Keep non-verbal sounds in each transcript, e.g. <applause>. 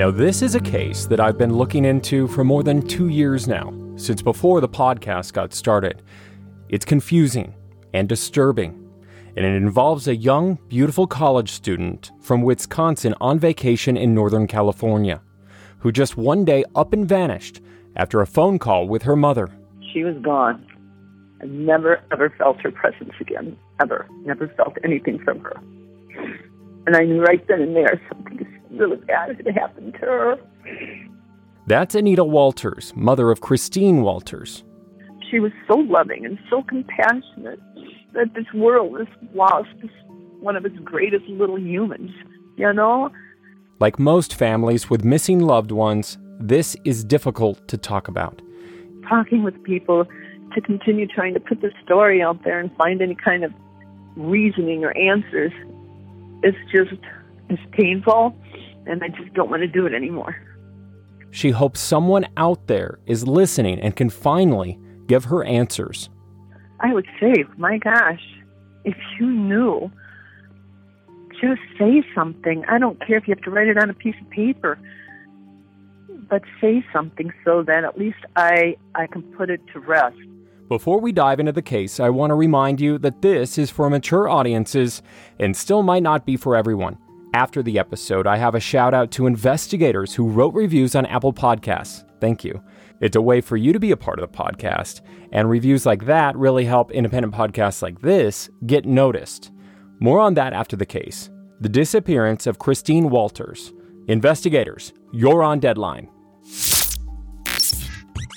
Now, this is a case that I've been looking into for more than two years now, since before the podcast got started. It's confusing and disturbing, and it involves a young, beautiful college student from Wisconsin on vacation in Northern California, who just one day up and vanished after a phone call with her mother. She was gone. I never, ever felt her presence again. Ever. Never felt anything from her. And I knew right then and there something really bad had happened to her. That's Anita Walters, mother of Christine Walters. She was so loving and so compassionate that this world has lost one of its greatest little humans, you know? Like most families with missing loved ones, this is difficult to talk about. Talking with people to continue trying to put the story out there and find any kind of reasoning or answers is just it's painful and I just don't want to do it anymore. She hopes someone out there is listening and can finally give her answers. I would say, my gosh, if you knew, just say something. I don't care if you have to write it on a piece of paper, but say something so that at least I I can put it to rest. Before we dive into the case, I want to remind you that this is for mature audiences and still might not be for everyone. After the episode, I have a shout out to investigators who wrote reviews on Apple Podcasts. Thank you. It's a way for you to be a part of the podcast, and reviews like that really help independent podcasts like this get noticed. More on that after the case. The disappearance of Christine Walters. Investigators, you're on deadline.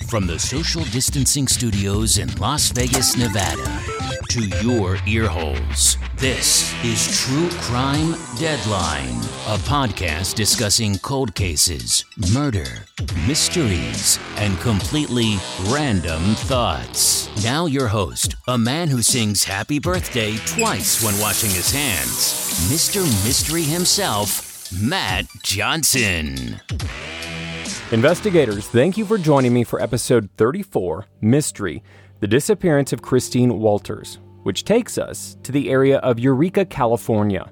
From the social distancing studios in Las Vegas, Nevada, to your earholes, this is True Crime Deadline, a podcast discussing cold cases, murder, mysteries, and completely random thoughts. Now, your host, a man who sings happy birthday twice when washing his hands, Mr. Mystery himself, Matt Johnson. Investigators, thank you for joining me for episode 34 Mystery The Disappearance of Christine Walters, which takes us to the area of Eureka, California.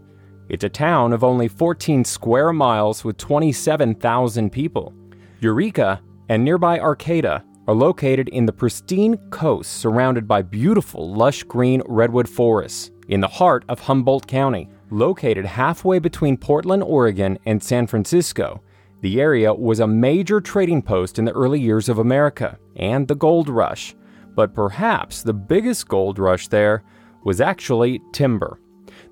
It's a town of only 14 square miles with 27,000 people. Eureka and nearby Arcata are located in the pristine coast surrounded by beautiful lush green redwood forests in the heart of Humboldt County, located halfway between Portland, Oregon and San Francisco. The area was a major trading post in the early years of America and the gold rush, but perhaps the biggest gold rush there was actually timber.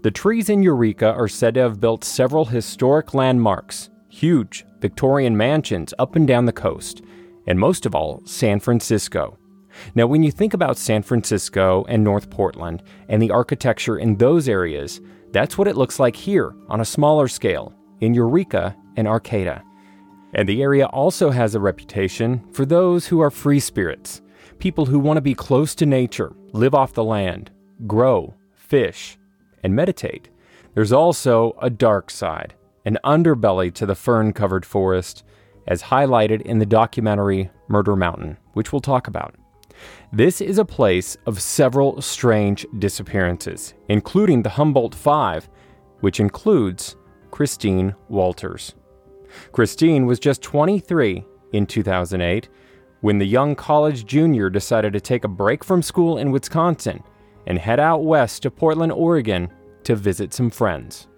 The trees in Eureka are said to have built several historic landmarks, huge Victorian mansions up and down the coast, and most of all, San Francisco. Now, when you think about San Francisco and North Portland and the architecture in those areas, that's what it looks like here on a smaller scale in Eureka and Arcata. And the area also has a reputation for those who are free spirits, people who want to be close to nature, live off the land, grow, fish, and meditate. There's also a dark side, an underbelly to the fern covered forest, as highlighted in the documentary Murder Mountain, which we'll talk about. This is a place of several strange disappearances, including the Humboldt Five, which includes Christine Walters. Christine was just 23 in 2008 when the young college junior decided to take a break from school in Wisconsin and head out west to Portland, Oregon to visit some friends.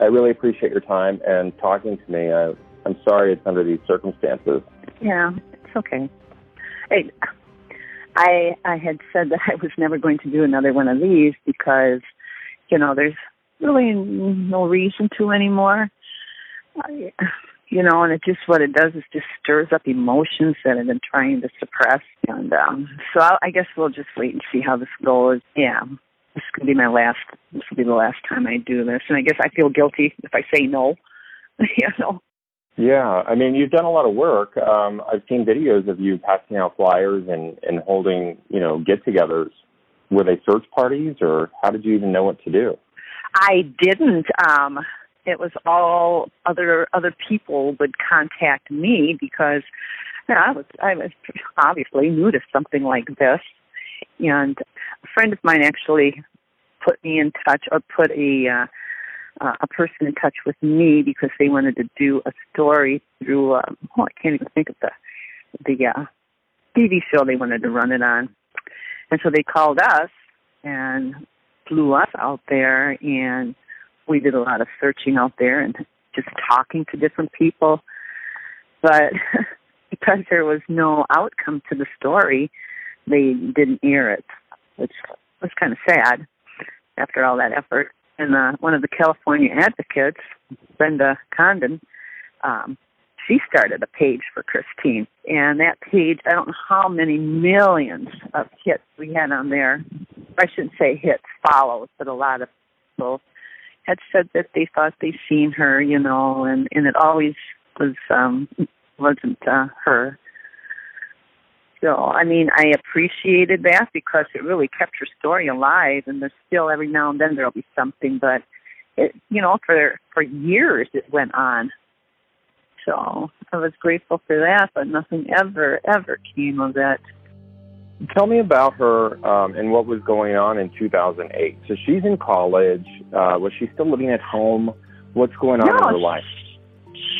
I really appreciate your time and talking to me. I, I'm sorry it's under these circumstances. Yeah, it's okay. Hey, I I had said that <laughs> I was never going to do another one of these because, you know, there's really no reason to anymore. I, you know, and it just what it does is just stirs up emotions that I've been trying to suppress. And um, so I, I guess we'll just wait and see how this goes. Yeah, this to be my last. This will be the last time I do this, and I guess I feel guilty if I say no. <laughs> you know. Yeah, I mean, you've done a lot of work. Um, I've seen videos of you passing out flyers and and holding, you know, get-togethers. Were they search parties, or how did you even know what to do? I didn't. Um, it was all other other people would contact me because you know, I was I was obviously new to something like this, and a friend of mine actually put me in touch or put a uh, a person in touch with me because they wanted to do a story through. Um, oh, I can't even think of the the uh, TV show they wanted to run it on, and so they called us and flew us out there, and we did a lot of searching out there and just talking to different people. But <laughs> because there was no outcome to the story, they didn't air it, which was kind of sad after all that effort. And uh, one of the California advocates, Brenda Condon, um, she started a page for Christine. And that page, I don't know how many millions of hits we had on there. I shouldn't say hits, follows, but a lot of people had said that they thought they'd seen her, you know, and, and it always was um wasn't uh, her. So, I mean, I appreciated that because it really kept her story alive, and there's still every now and then there'll be something, but it, you know, for for years it went on. So I was grateful for that, but nothing ever ever came of that. Tell me about her um, and what was going on in 2008. So she's in college. Uh, was she still living at home? What's going on no, in her life?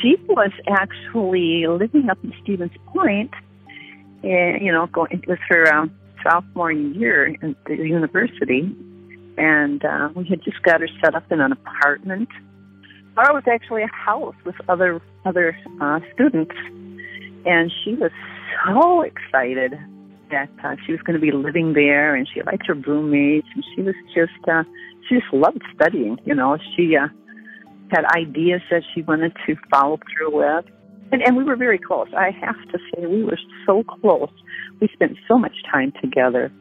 She was actually living up in Stevens Point and, you know, going, it was her um, sophomore year at the university. And uh, we had just got her set up in an apartment. Or it was actually a house with other other uh, students. And she was so excited that uh, she was going to be living there and she liked her roommates and she was just uh she just loved studying you know she uh had ideas that she wanted to follow through with and, and we were very close. I have to say, we were so close. We spent so much time together.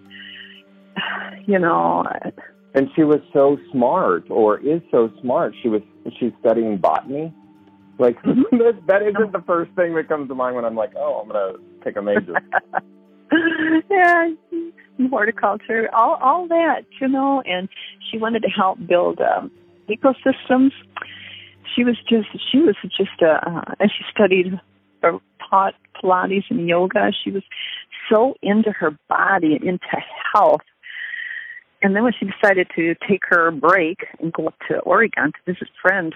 <sighs> You know. And she was so smart, or is so smart. She was she's studying botany. Like mm-hmm. <laughs> that, isn't the first thing that comes to mind when I'm like, oh, I'm gonna take a major. <laughs> <laughs> yeah, horticulture, all all that, you know. And she wanted to help build um, ecosystems she was just she was just a uh, and she studied taught Pilates and yoga. She was so into her body and into health. And then when she decided to take her break and go up to Oregon to visit a friend,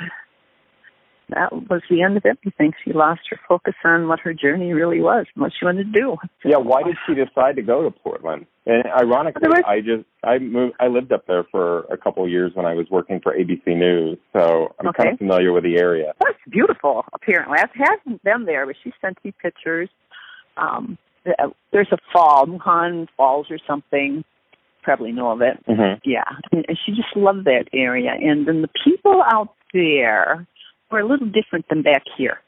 that was the end of everything. She lost her focus on what her journey really was and what she wanted to do. Yeah, why did she decide to go to Portland? And ironically, I just I moved I lived up there for a couple of years when I was working for ABC News, so I'm okay. kind of familiar with the area. That's beautiful. Apparently, I haven't been there, but she sent me pictures. Um, there's a fall, Mohan Falls or something. Probably know of it. Mm-hmm. Yeah, and she just loved that area, and then the people out there were a little different than back here.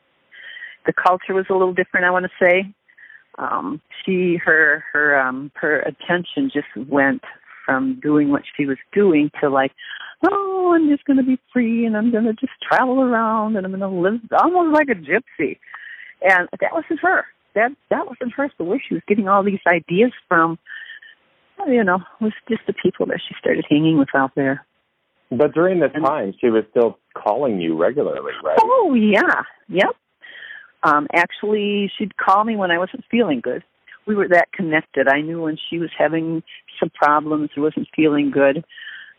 The culture was a little different, I want to say. Um, she, her, her, um, her attention just went from doing what she was doing to like, oh, I'm just going to be free and I'm going to just travel around and I'm going to live almost like a gypsy. And that wasn't her. That that wasn't her. So where she was getting all these ideas from, you know, was just the people that she started hanging with out there. But during this time, she was still calling you regularly, right? Oh yeah, yep. Um, actually, she'd call me when I wasn't feeling good. We were that connected. I knew when she was having some problems or wasn't feeling good,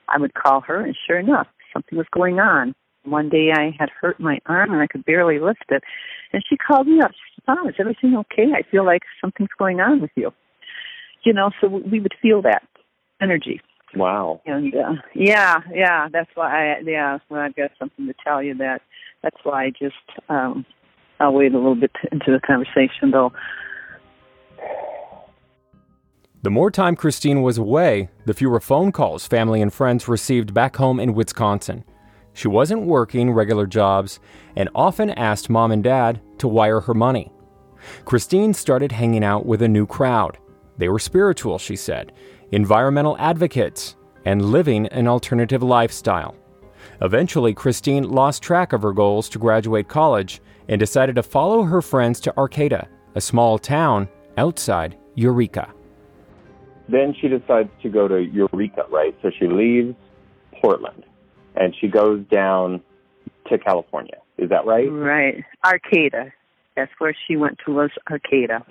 I would call her, and sure enough, something was going on. One day I had hurt my arm and I could barely lift it, and she called me up. She said, "Oh, is everything okay? I feel like something's going on with you." You know, so we would feel that energy. Wow. And uh, yeah, yeah, that's why. I, yeah, when I've got something to tell you, that that's why I just um, I'll wait a little bit <laughs> into the conversation, though. The more time Christine was away, the fewer phone calls family and friends received back home in Wisconsin. She wasn't working regular jobs and often asked mom and dad to wire her money. Christine started hanging out with a new crowd. They were spiritual, she said, environmental advocates, and living an alternative lifestyle. Eventually, Christine lost track of her goals to graduate college and decided to follow her friends to Arcata, a small town outside Eureka. Then she decides to go to Eureka, right? So she leaves Portland and she goes down to California. Is that right? Right. Arcata. That's where she went to was Arcata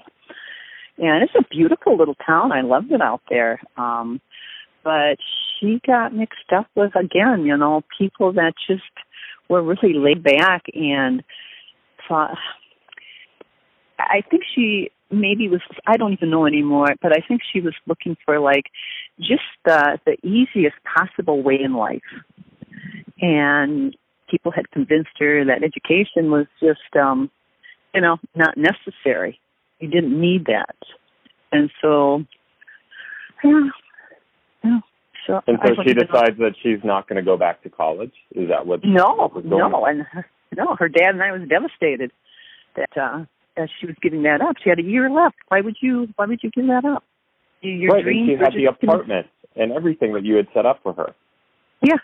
and it's a beautiful little town. I loved it out there. Um, but she got mixed up with again, you know, people that just were really laid back and thought. I think she maybe was I don't even know anymore, but I think she was looking for like just the the easiest possible way in life. And people had convinced her that education was just um you know, not necessary. You didn't need that. And so yeah. Yeah. So and so she decides know. that she's not going to go back to college. Is that what? No, no, and no. Her dad and I was devastated that uh as she was giving that up. She had a year left. Why would you? Why would you give that up? Your right, and she had the apartment and everything that you had set up for her. Yeah,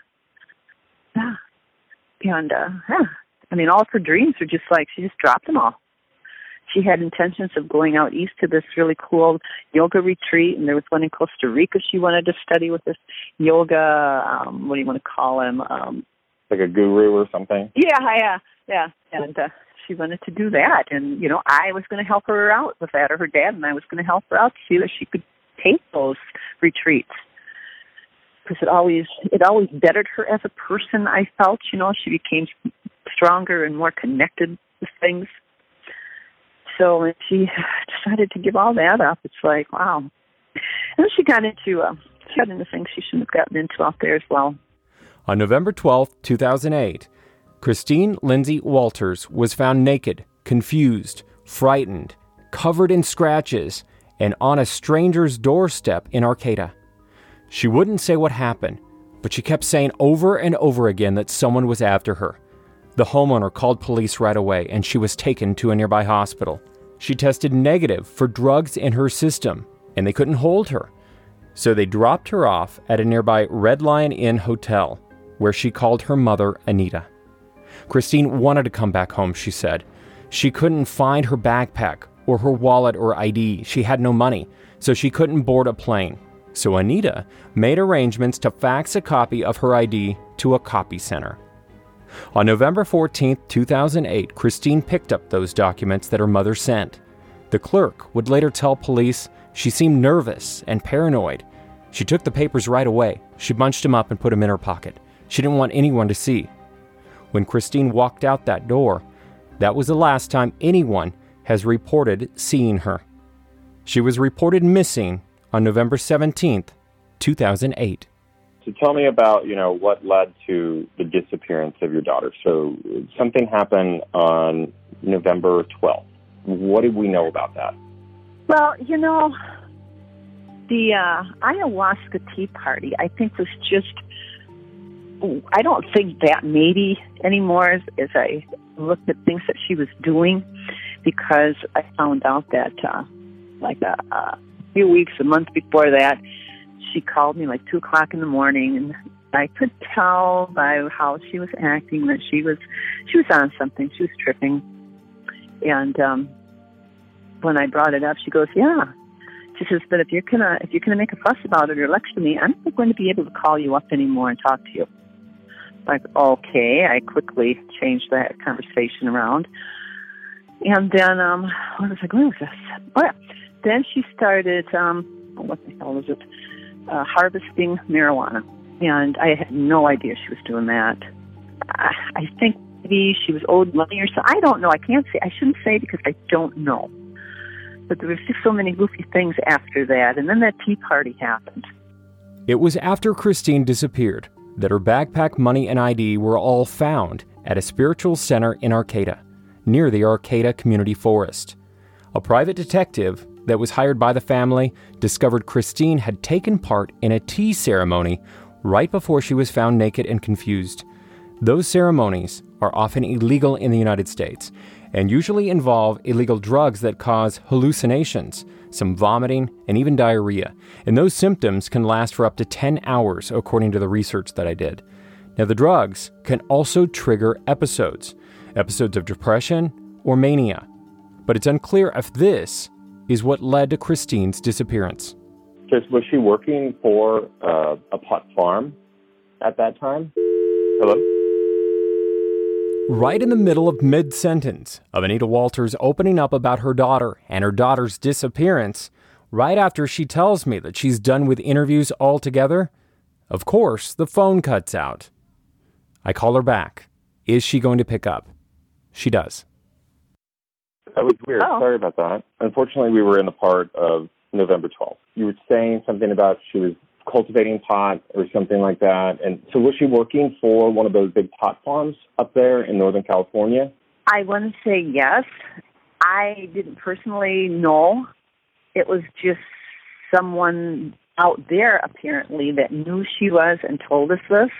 yeah, and uh, yeah. I mean, all of her dreams were just like she just dropped them all. She had intentions of going out east to this really cool yoga retreat, and there was one in Costa Rica she wanted to study with this yoga. Um, what do you want to call him? Um, like a guru or something. Yeah, yeah, yeah. And uh, she wanted to do that and you know i was going to help her out with that or her dad and i was going to help her out to see that she could take those retreats because it always it always bettered her as a person i felt you know she became stronger and more connected with things so when she <sighs> decided to give all that up it's like wow and she got into uh, she got into things she shouldn't have gotten into out there as well on november twelfth, two 2008 Christine Lindsey Walters was found naked, confused, frightened, covered in scratches, and on a stranger's doorstep in Arcata. She wouldn't say what happened, but she kept saying over and over again that someone was after her. The homeowner called police right away and she was taken to a nearby hospital. She tested negative for drugs in her system and they couldn't hold her. So they dropped her off at a nearby Red Lion Inn hotel where she called her mother Anita. Christine wanted to come back home, she said. She couldn't find her backpack or her wallet or ID. She had no money, so she couldn't board a plane. So Anita made arrangements to fax a copy of her ID to a copy center. On November 14, 2008, Christine picked up those documents that her mother sent. The clerk would later tell police she seemed nervous and paranoid. She took the papers right away. She bunched them up and put them in her pocket. She didn't want anyone to see. When Christine walked out that door, that was the last time anyone has reported seeing her. She was reported missing on November 17, 2008. So tell me about, you know, what led to the disappearance of your daughter. So something happened on November 12th. What did we know about that? Well, you know, the uh, ayahuasca tea party, I think, was just I don't think that maybe anymore as, as I looked at things that she was doing because I found out that uh, like a, a few weeks, a month before that, she called me like two o'clock in the morning and I could tell by how she was acting that she was she was on something. She was tripping. And um when I brought it up, she goes, "Yeah." She says, "But if you're gonna if you're gonna make a fuss about it or lecture me, I'm not going to be able to call you up anymore and talk to you." like, okay. I quickly changed that conversation around. And then, um, what was I going with this? Oh, yeah. Then she started, um, what the hell was it? Uh, harvesting marijuana. And I had no idea she was doing that. I, I think maybe she was owed money or so. I don't know. I can't say. I shouldn't say because I don't know. But there was just so many goofy things after that. And then that tea party happened. It was after Christine disappeared that her backpack, money, and ID were all found at a spiritual center in Arcata, near the Arcata Community Forest. A private detective that was hired by the family discovered Christine had taken part in a tea ceremony right before she was found naked and confused. Those ceremonies are often illegal in the United States and usually involve illegal drugs that cause hallucinations, some vomiting, and even diarrhea. And those symptoms can last for up to 10 hours, according to the research that I did. Now, the drugs can also trigger episodes, episodes of depression or mania. But it's unclear if this is what led to Christine's disappearance. Just was she working for uh, a pot farm at that time? Hello? Right in the middle of mid sentence of Anita Walters opening up about her daughter and her daughter's disappearance, right after she tells me that she's done with interviews altogether, Of course, the phone cuts out. I call her back. Is she going to pick up? She does. That was weird. Oh. Sorry about that. Unfortunately, we were in the part of November 12th. You were saying something about she was cultivating pot or something like that. And so was she working for one of those big pot farms up there in Northern California? I want to say yes. I didn't personally know. It was just someone out there apparently that knew she was and told us this.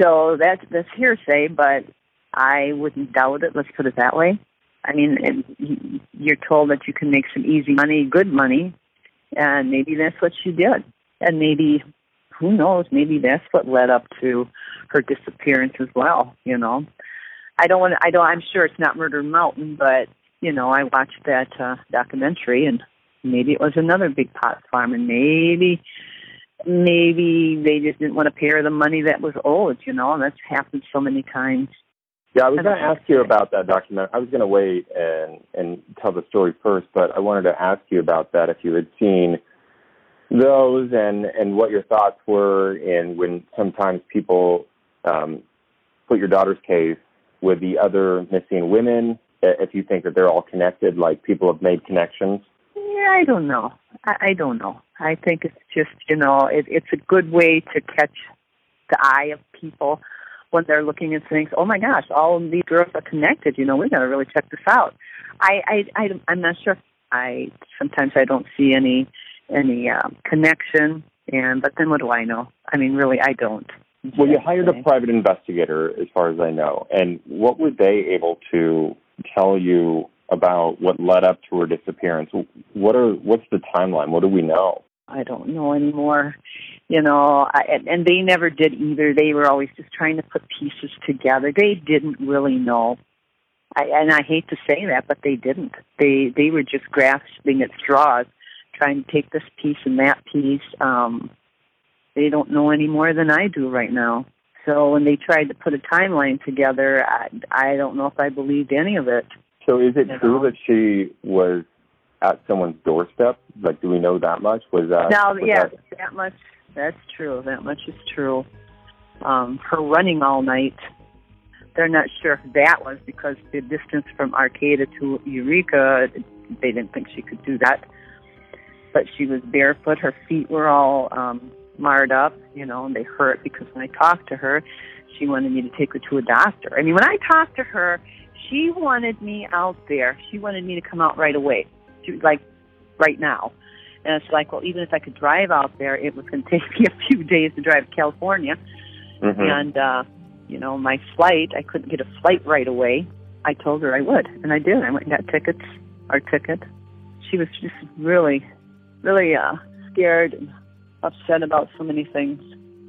So that's that's hearsay, but I wouldn't doubt it. Let's put it that way. I mean, it, you're told that you can make some easy money, good money, and maybe that's what she did. And maybe, who knows? Maybe that's what led up to her disappearance as well. You know, I don't want. to I don't. I'm sure it's not Murder Mountain, but you know, I watched that uh, documentary, and maybe it was another big pot farm, and maybe maybe they just didn't want to pay her the money that was owed. You know, and that's happened so many times. Yeah, I was going to ask you about that document. I was going to wait and and tell the story first, but I wanted to ask you about that if you had seen those and and what your thoughts were in when sometimes people um, put your daughter's case with the other missing women. If you think that they're all connected, like people have made connections. Yeah, I don't know. I, I don't know. I think it's just you know it, it's a good way to catch the eye of people when they're looking at things. Oh my gosh, all these girls are connected. You know, we got to really check this out. I, I, I I'm not sure. I sometimes I don't see any any uh, connection, and but then what do I know? I mean, really, I don't. Well, you hired a private investigator, as far as I know, and what were they able to tell you about what led up to her disappearance? What are what's the timeline? What do we know? I don't know anymore. You know, I, and, and they never did either. They were always just trying to put pieces together. They didn't really know. I, and I hate to say that, but they didn't. They they were just grasping at straws, trying to take this piece and that piece. Um, they don't know any more than I do right now. So when they tried to put a timeline together, I, I don't know if I believed any of it. So is it true know? that she was at someone's doorstep? Like, do we know that much? Was that? Now, was yeah, that- that much. That's true. That much is true. Um, her running all night. They're not sure if that was because the distance from Arcata to Eureka. They didn't think she could do that. But she was barefoot. Her feet were all um, marred up. You know, and they hurt because when I talked to her, she wanted me to take her to a doctor. I mean, when I talked to her, she wanted me out there. She wanted me to come out right away. She like, right now. And it's like, well, even if I could drive out there, it was going <laughs> to take me a few days to drive to California. Mhm. And, uh, you know, my flight, I couldn't get a flight right away. I told her I would, and I did. I went and got tickets, our ticket. She was just really, really uh, scared and upset about so many things.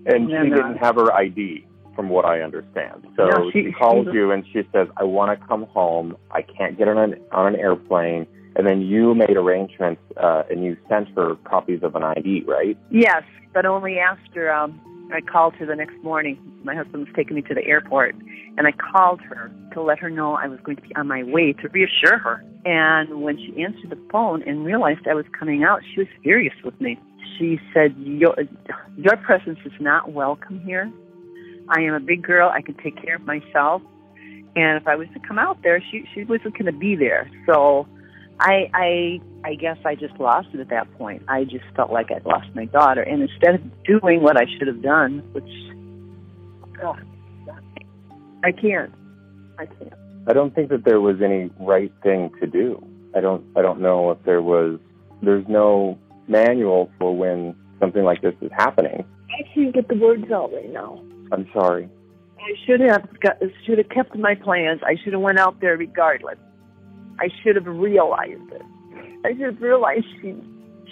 and Yeah, she no. didn't have her ID, from what I understand. So No, she- she calls she- you and she says, "I want to come home. I can't get on an on an airplane." And then you made arrangements, uh, and you sent her copies of an ID, right? Yes, but only after um, I called her the next morning. My husband was taking me to the airport, and I called her to let her know I was going to be on my way to reassure her. And when she answered the phone and realized I was coming out, she was furious with me. She said, "Your your presence is not welcome here. I am a big girl. I can take care of myself." And if I was to come out there, she she wasn't going to be there. So I I I guess I just lost it at that point. I just felt like I'd lost my daughter, and instead of doing what I should have done, which oh, I can't, I can't. I don't think that there was any right thing to do. I don't. I don't know if there was. There's no manual for when something like this is happening. I can't get the words out right now. I'm sorry. I should have got, should have kept my plans. I should have went out there regardless. I should have realized it. I should have realized she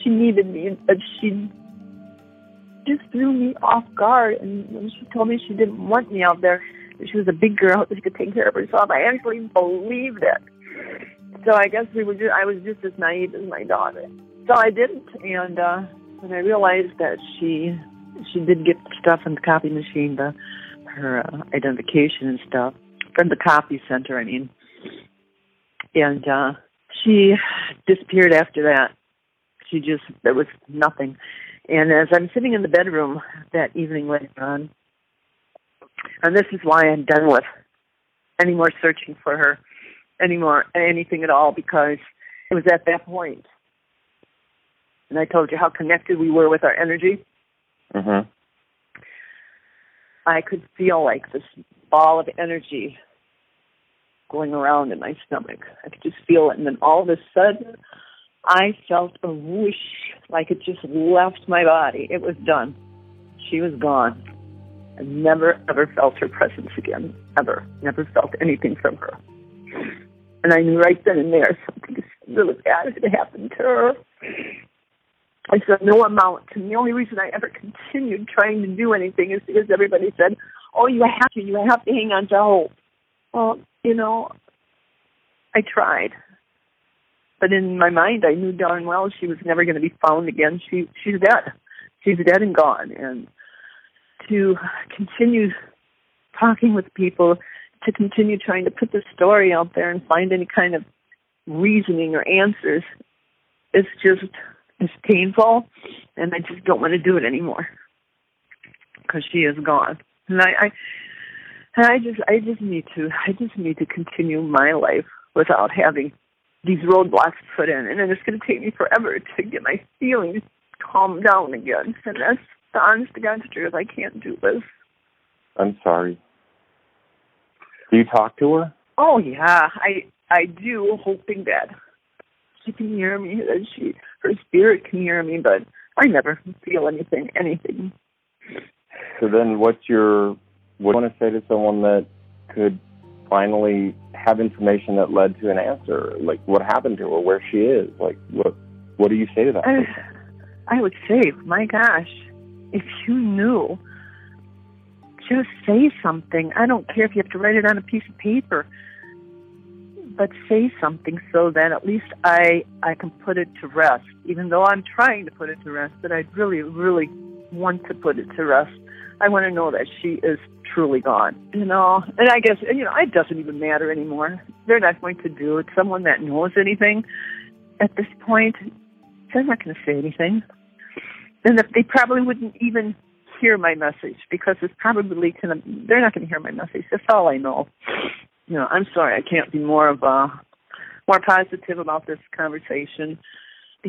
she needed me, but she just threw me off guard. And when she told me she didn't want me out there, she was a big girl that she could take care of herself, I actually believed it. So I guess we were. Just, I was just as naive as my daughter. So I didn't, and uh, when I realized that she she did get stuff in the copy machine, the her uh, identification and stuff from the copy center. I mean, and uh, she disappeared after that. She just there was nothing, And as I'm sitting in the bedroom that evening later on, and this is why I'm done with any more searching for her, any more anything at all, because it was at that. And I told you how connected we were with our energy. Mhm. I could feel like this ball of energy going around in my stomach. I could just feel it. And then all of a sudden, I felt a whoosh, like it just left my body. It was done. She was gone. I never, ever felt her presence again. Ever. Never felt anything from her. And I knew right then and there something really bad had happened to her. I said no amount. And the only reason I ever continued trying to do anything is because everybody said, "Oh, you have to. You have to hang on to hope." Well, you know, I tried, but in my mind, I knew darn well she was never going to be found again. She she's dead. She's dead and gone. And to continue talking with people, to continue trying to put the story out there and find any kind of reasoning or answers, it's just it's painful, and I just don't want to do it anymore because she is gone. And I, I, and I just, I just need to, I just need to continue my life without having these roadblocks put in, and then it's going to take me forever to get my feelings calmed down again. And that's the honest to God's truth. I can't do this. I'm sorry. Do you talk to her? Oh yeah, I I do, hoping that she can hear me, that she her spirit can hear me, but I never feel anything, anything. So then, what's your what do you want to say to someone that could finally have information that led to an answer? Like what happened to her, where she is, like what what do you say to that? I. I would say, my gosh, if you knew, just say something. I don't care if you have to write it on a piece of paper, but say something so that at least I I can put it to rest. Even though I'm trying to put it to rest, but I really, really want to put it to rest. I want to know that she is truly gone. You know, and I guess you know it doesn't even matter anymore. They're not going to do it. Someone that knows anything at this point, they're not going to say anything. And they probably wouldn't even hear my message because it's probably kind of they're not going to hear my message. That's all I know. You know, I'm sorry I can't be more of a more positive about this conversation.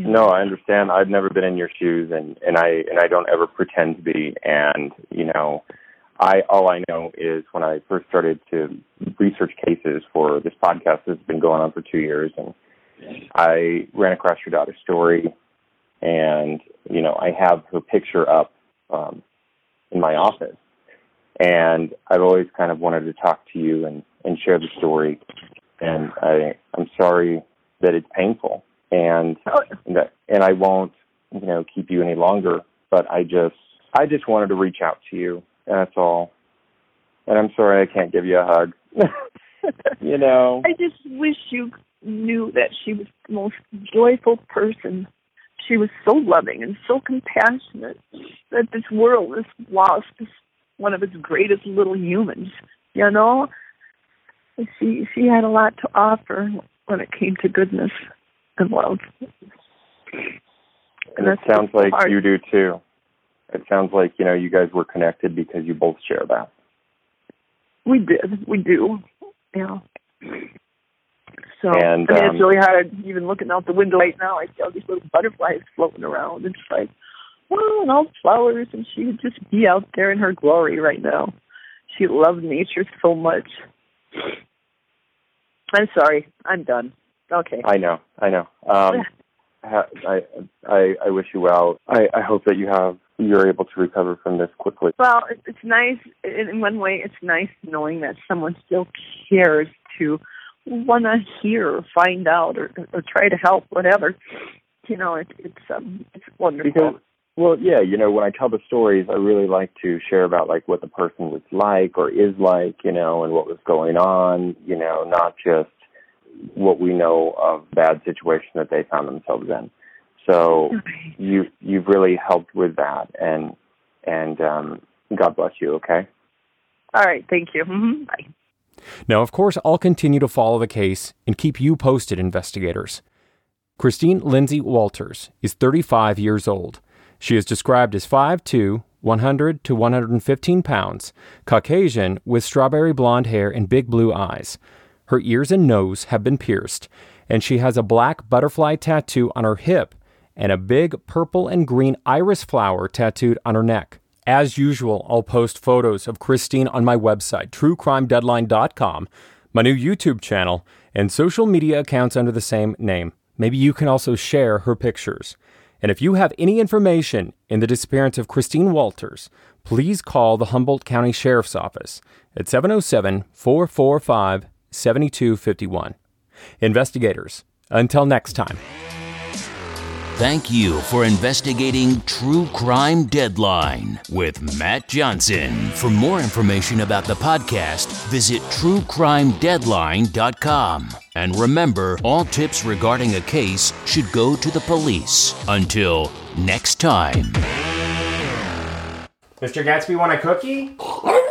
No, I understand. I've never been in your shoes, and and I and I don't ever pretend to be. And you know, I all I know is when I first started to research cases for this podcast that's been going on for two years, and I ran across your daughter's story, and you know, I have her picture up um, in my office, and I've always kind of wanted to talk to you and and share the story, and I I'm sorry that it's painful and Oh, and I won't, you know, keep you any longer. But I just I just wanted to reach out to you. And that's all. And I'm sorry I can't give you a hug. <laughs> you know. I just wish you knew that she was the most joyful person. She was so loving and so compassionate that this world has lost one of its greatest little humans. You know, she she had a lot to offer when it came to goodness and love. And it sounds like hard. you do too. It sounds like, you know, you guys were connected because you both share that. We did. We do. Yeah. So And, I mean, um, it's really hard. Even looking out the window right now, I see all these little butterflies floating around. It's like, wow, and all the flowers, and she would just be out there in her glory right now. She loved nature so much. I'm sorry. I'm done. Okay. I know, I know. Um I I I wish you well. I, I hope that you have you're able to recover from this quickly. Well, it's nice in in one way. It's nice knowing that someone still cares to want to hear, or find out, or, or try to help, whatever. You know, it, it's um, it's wonderful. Because well, yeah, you know, when I tell the stories, I really like to share about like what the person was like or is like, you know, and what was going on, you know, not just what we know of bad situation that they found themselves in. So Okay. you you've really helped with that, and and um, God bless you. Okay. All right. Thank you. hmm Bye. Now, of course, I'll continue to follow the case and keep you posted, investigators. Christine Lindsey Walters is 35 years old. She is described as 5'2, 100 to 115 pounds, Caucasian with strawberry blonde hair and big blue eyes. Her ears and nose have been pierced, and she has a black butterfly tattoo on her hip and a big purple and green iris flower tattooed on her neck. As usual, I'll post photos of Christine on my website, truecrimedeadline.com, my new YouTube channel, and social media accounts under the same name. Maybe you can also share her pictures. And if you have any information in the disappearance of Christine Walters, please call the Humboldt County Sheriff's Office at 707 445 7251. Investigators, until next time. Thank you for investigating True Crime Deadline with Matt Johnson. For more information about the podcast, visit truecrimedeadline.com. And remember, all tips regarding a case should go to the police. Until next time. Mr. Gatsby, want a cookie? <laughs>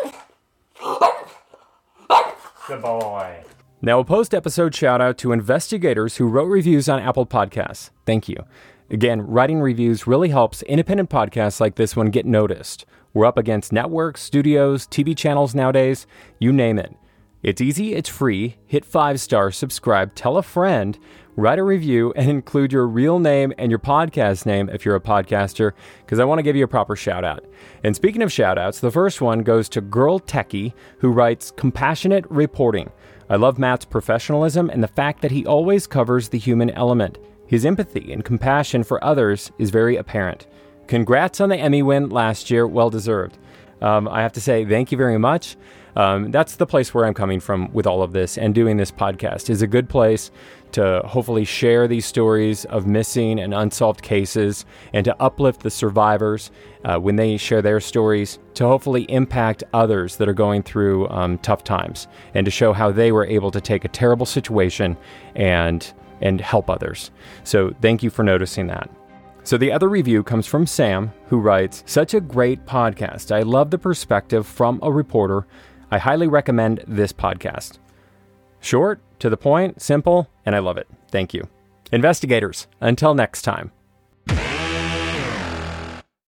Boy. Now, a post episode shout out to investigators who wrote reviews on Apple Podcasts. Thank you. Again, writing reviews really helps independent podcasts like this one get noticed. We're up against networks, studios, TV channels nowadays, you name it. It's easy, it's free. Hit five stars, subscribe, tell a friend, write a review, and include your real name and your podcast name if you're a podcaster, because I want to give you a proper shout out. And speaking of shout outs, the first one goes to Girl Techie, who writes Compassionate Reporting. I love Matt's professionalism and the fact that he always covers the human element. His empathy and compassion for others is very apparent. Congrats on the Emmy win last year, well deserved. Um, I have to say, thank you very much. Um, that's the place where I'm coming from with all of this, and doing this podcast is a good place to hopefully share these stories of missing and unsolved cases and to uplift the survivors uh, when they share their stories, to hopefully impact others that are going through um, tough times, and to show how they were able to take a terrible situation and and help others. So thank you for noticing that. So the other review comes from Sam, who writes, Such a great podcast. I love the perspective from a reporter. I highly recommend this podcast. Short, to the point, simple, and I love it. Thank you. Investigators, until next time.